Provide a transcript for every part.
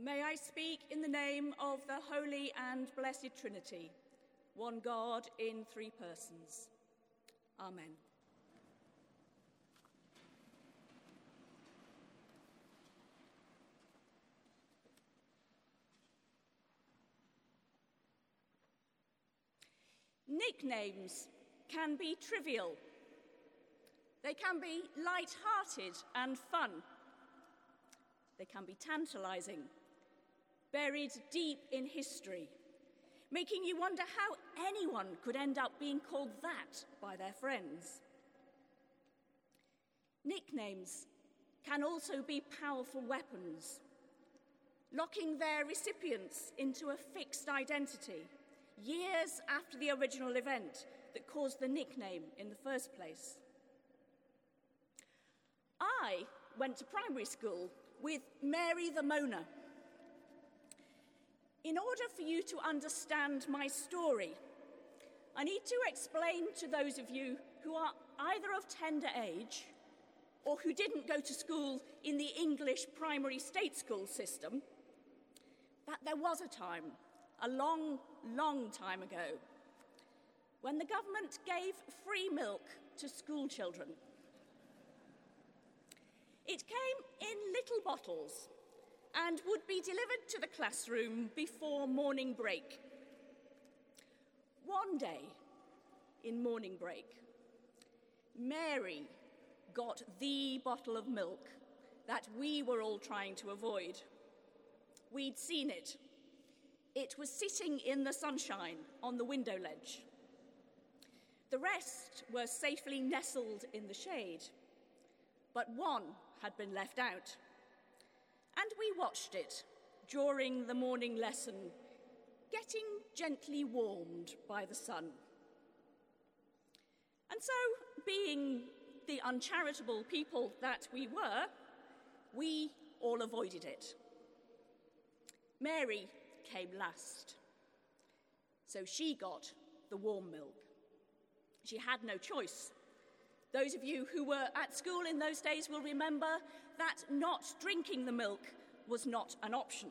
May I speak in the name of the Holy and Blessed Trinity, one God in three persons. Amen. Nicknames can be trivial. They can be light-hearted and fun. They can be tantalizing, buried deep in history, making you wonder how anyone could end up being called that by their friends. Nicknames can also be powerful weapons, locking their recipients into a fixed identity years after the original event that caused the nickname in the first place. I went to primary school with Mary the Moaner. In order for you to understand my story, I need to explain to those of you who are either of tender age or who didn't go to school in the English primary state school system that there was a time, a long, long time ago, when the government gave free milk to school children. It came in little bottles and would be delivered to the classroom before morning break. One day, in morning break, Mary got the bottle of milk that we were all trying to avoid. We'd seen it. It was sitting in the sunshine on the window ledge. The rest were safely nestled in the shade, but one had been left out. And we watched it during the morning lesson, getting gently warmed by the sun. And so, being the uncharitable people that we were, we all avoided it. Mary came last, so she got the warm milk. She had no choice. Those of you who were at school in those days will remember that not drinking the milk was not an option.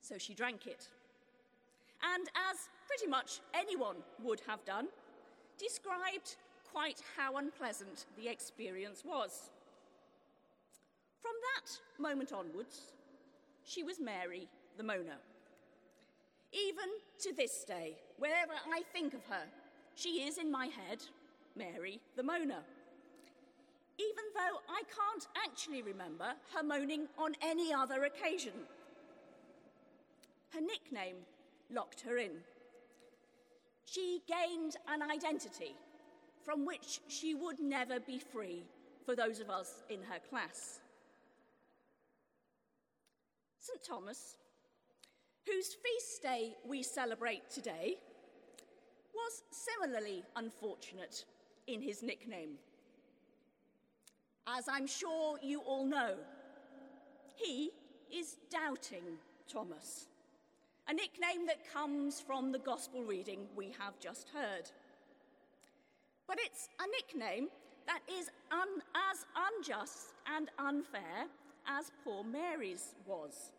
So she drank it. And as pretty much anyone would have done, described quite how unpleasant the experience was. From that moment onwards, she was Mary the Moaner. Even to this day, wherever I think of her, she is in my head Mary the Moaner. Even though I can't actually remember her moaning on any other occasion. Her nickname locked her in. She gained an identity from which she would never be free for those of us in her class. St. Thomas, whose feast day we celebrate today, was similarly unfortunate in his nickname. As I'm sure you all know, he is Doubting Thomas, a nickname that comes from the Gospel reading we have just heard. But it's a nickname that is un- as unjust and unfair as poor Mary's was.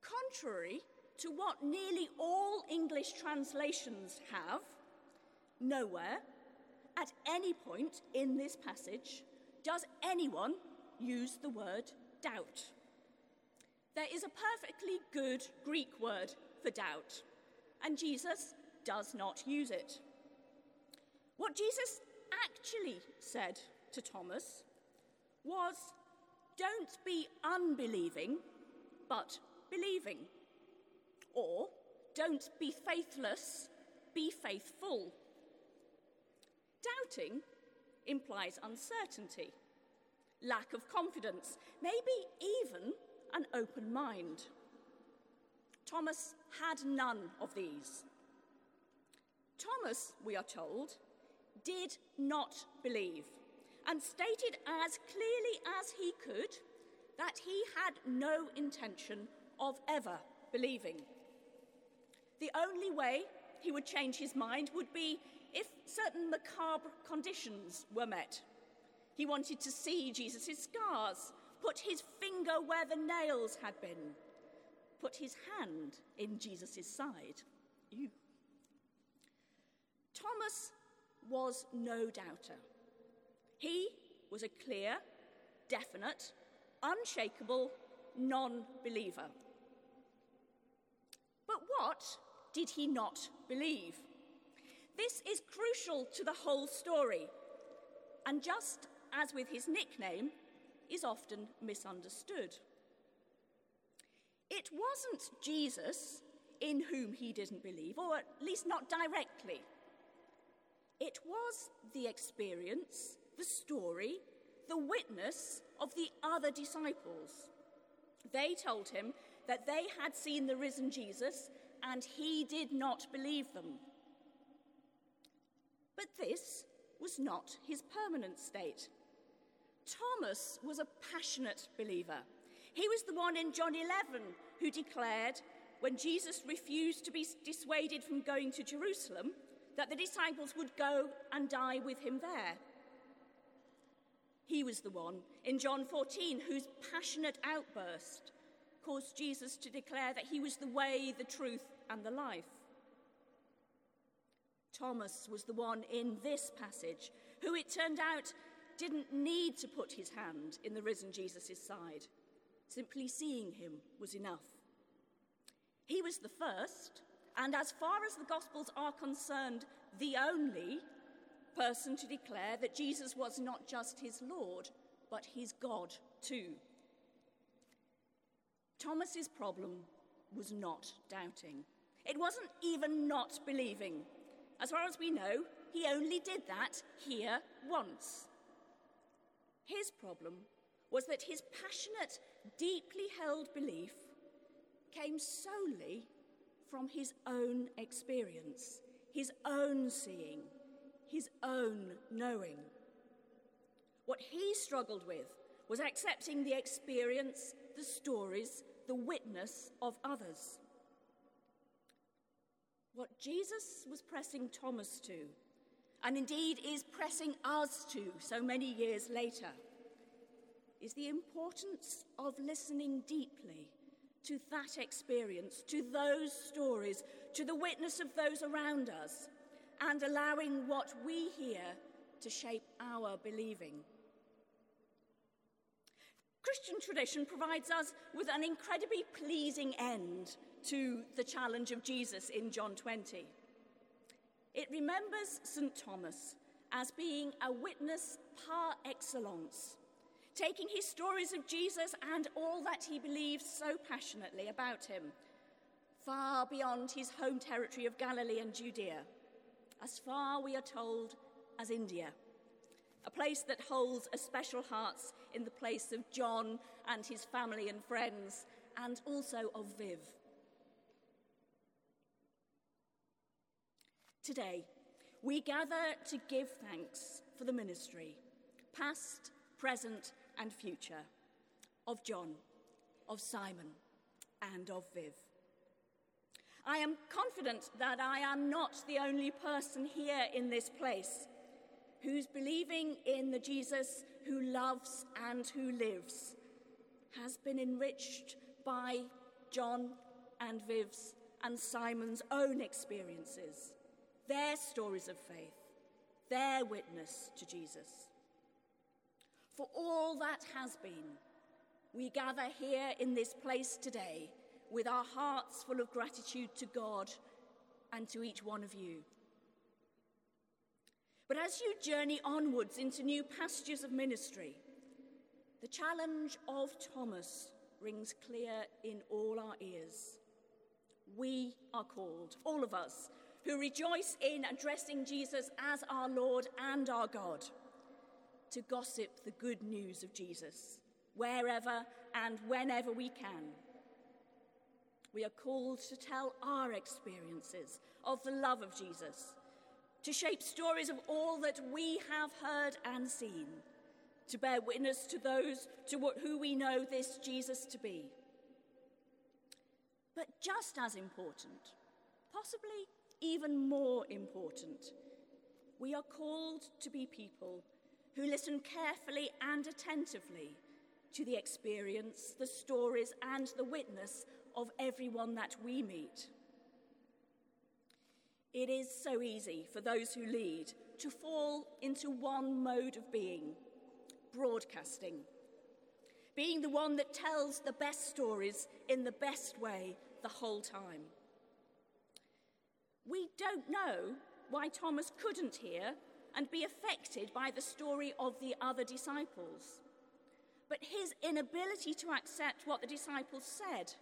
Contrary to what nearly all English translations have, nowhere, at any point in this passage, does anyone use the word doubt. There is a perfectly good Greek word for doubt, and Jesus does not use it. What Jesus actually said to Thomas was, Don't be unbelieving, but believing. Or, don't be faithless, be faithful. Doubting implies uncertainty, lack of confidence, maybe even an open mind. Thomas had none of these. Thomas, we are told, did not believe and stated as clearly as he could that he had no intention of ever believing. The only way he would change his mind would be if certain macabre conditions were met. He wanted to see Jesus' scars, put his finger where the nails had been, put his hand in Jesus' side. Ew. Thomas was no doubter. He was a clear, definite, unshakable non believer. But what did he not believe? This is crucial to the whole story, and just as with his nickname, is often misunderstood. It wasn't Jesus in whom he didn't believe, or at least not directly. It was the experience, the story, the witness of the other disciples. They told him that they had seen the risen Jesus and he did not believe them. But this was not his permanent state. Thomas was a passionate believer. He was the one in John 11 who declared, when Jesus refused to be dissuaded from going to Jerusalem, that the disciples would go and die with him there. He was the one in John 14 whose passionate outburst caused Jesus to declare that he was the way, the truth, and the life. Thomas was the one in this passage who it turned out didn't need to put his hand in the risen Jesus' side. Simply seeing him was enough. He was the first, and as far as the Gospels are concerned, the only person to declare that Jesus was not just his Lord, but his God too. Thomas's problem was not doubting. It wasn't even not believing. As far as we know, he only did that here once. His problem was that his passionate, deeply held belief came solely from his own experience, his own seeing, his own knowing. What he struggled with was accepting the experience, the stories, the witness of others. What Jesus was pressing Thomas to, and indeed is pressing us to so many years later, is the importance of listening deeply to that experience, to those stories, to the witness of those around us, and allowing what we hear to shape our believing. Christian tradition provides us with an incredibly pleasing end to the challenge of Jesus in John 20. It remembers St. Thomas as being a witness par excellence, taking his stories of Jesus and all that he believes so passionately about him far beyond his home territory of Galilee and Judea, as far, we are told, as India a place that holds a special heart in the place of John and his family and friends, and also of Viv. Today, we gather to give thanks for the ministry, past, present, and future, of John, of Simon, and of Viv. I am confident that I am not the only person here in this place whose believing in the Jesus who loves and who lives has been enriched by John and Viv's and Simon's own experiences, their stories of faith, their witness to Jesus. For all that has been, we gather here in this place today with our hearts full of gratitude to God and to each one of you. But as you journey onwards into new pastures of ministry, the challenge of Thomas rings clear in all our ears. We are called, all of us, who rejoice in addressing Jesus as our Lord and our God, to gossip the good news of Jesus wherever and whenever we can. We are called to tell our experiences of the love of Jesus to shape stories of all that we have heard and seen, to bear witness to those to what, who we know this Jesus to be. But just as important, possibly even more important, we are called to be people who listen carefully and attentively to the experience, the stories, and the witness of everyone that we meet. It is so easy for those who lead to fall into one mode of being broadcasting, being the one that tells the best stories in the best way the whole time. We don't know why Thomas couldn't hear and be affected by the story of the other disciples. But his inability to accept what the disciples said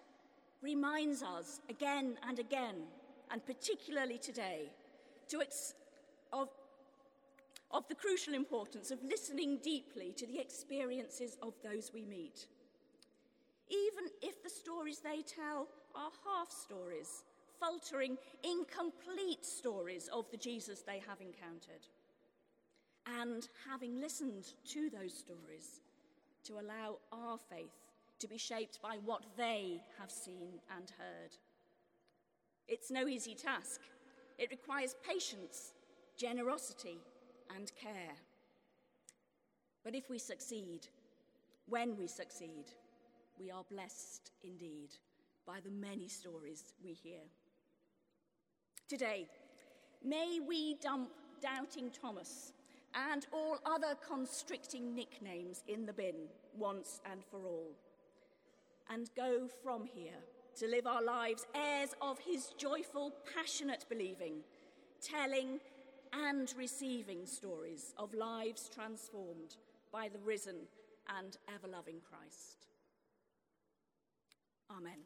reminds us again and again, and particularly today, ex- of, of the crucial importance of listening deeply to the experiences of those we meet. Even if the stories they tell are half stories, faltering, incomplete stories of the Jesus they have encountered. And having listened to those stories, to allow our faith to be shaped by what they have seen and heard. It's no easy task. It requires patience, generosity, and care. But if we succeed, when we succeed, we are blessed indeed by the many stories we hear. Today, may we dump Doubting Thomas and all other constricting nicknames in the bin once and for all, and go from here to live our lives heirs of his joyful, passionate believing, telling and receiving stories of lives transformed by the risen and ever loving Christ. Amen.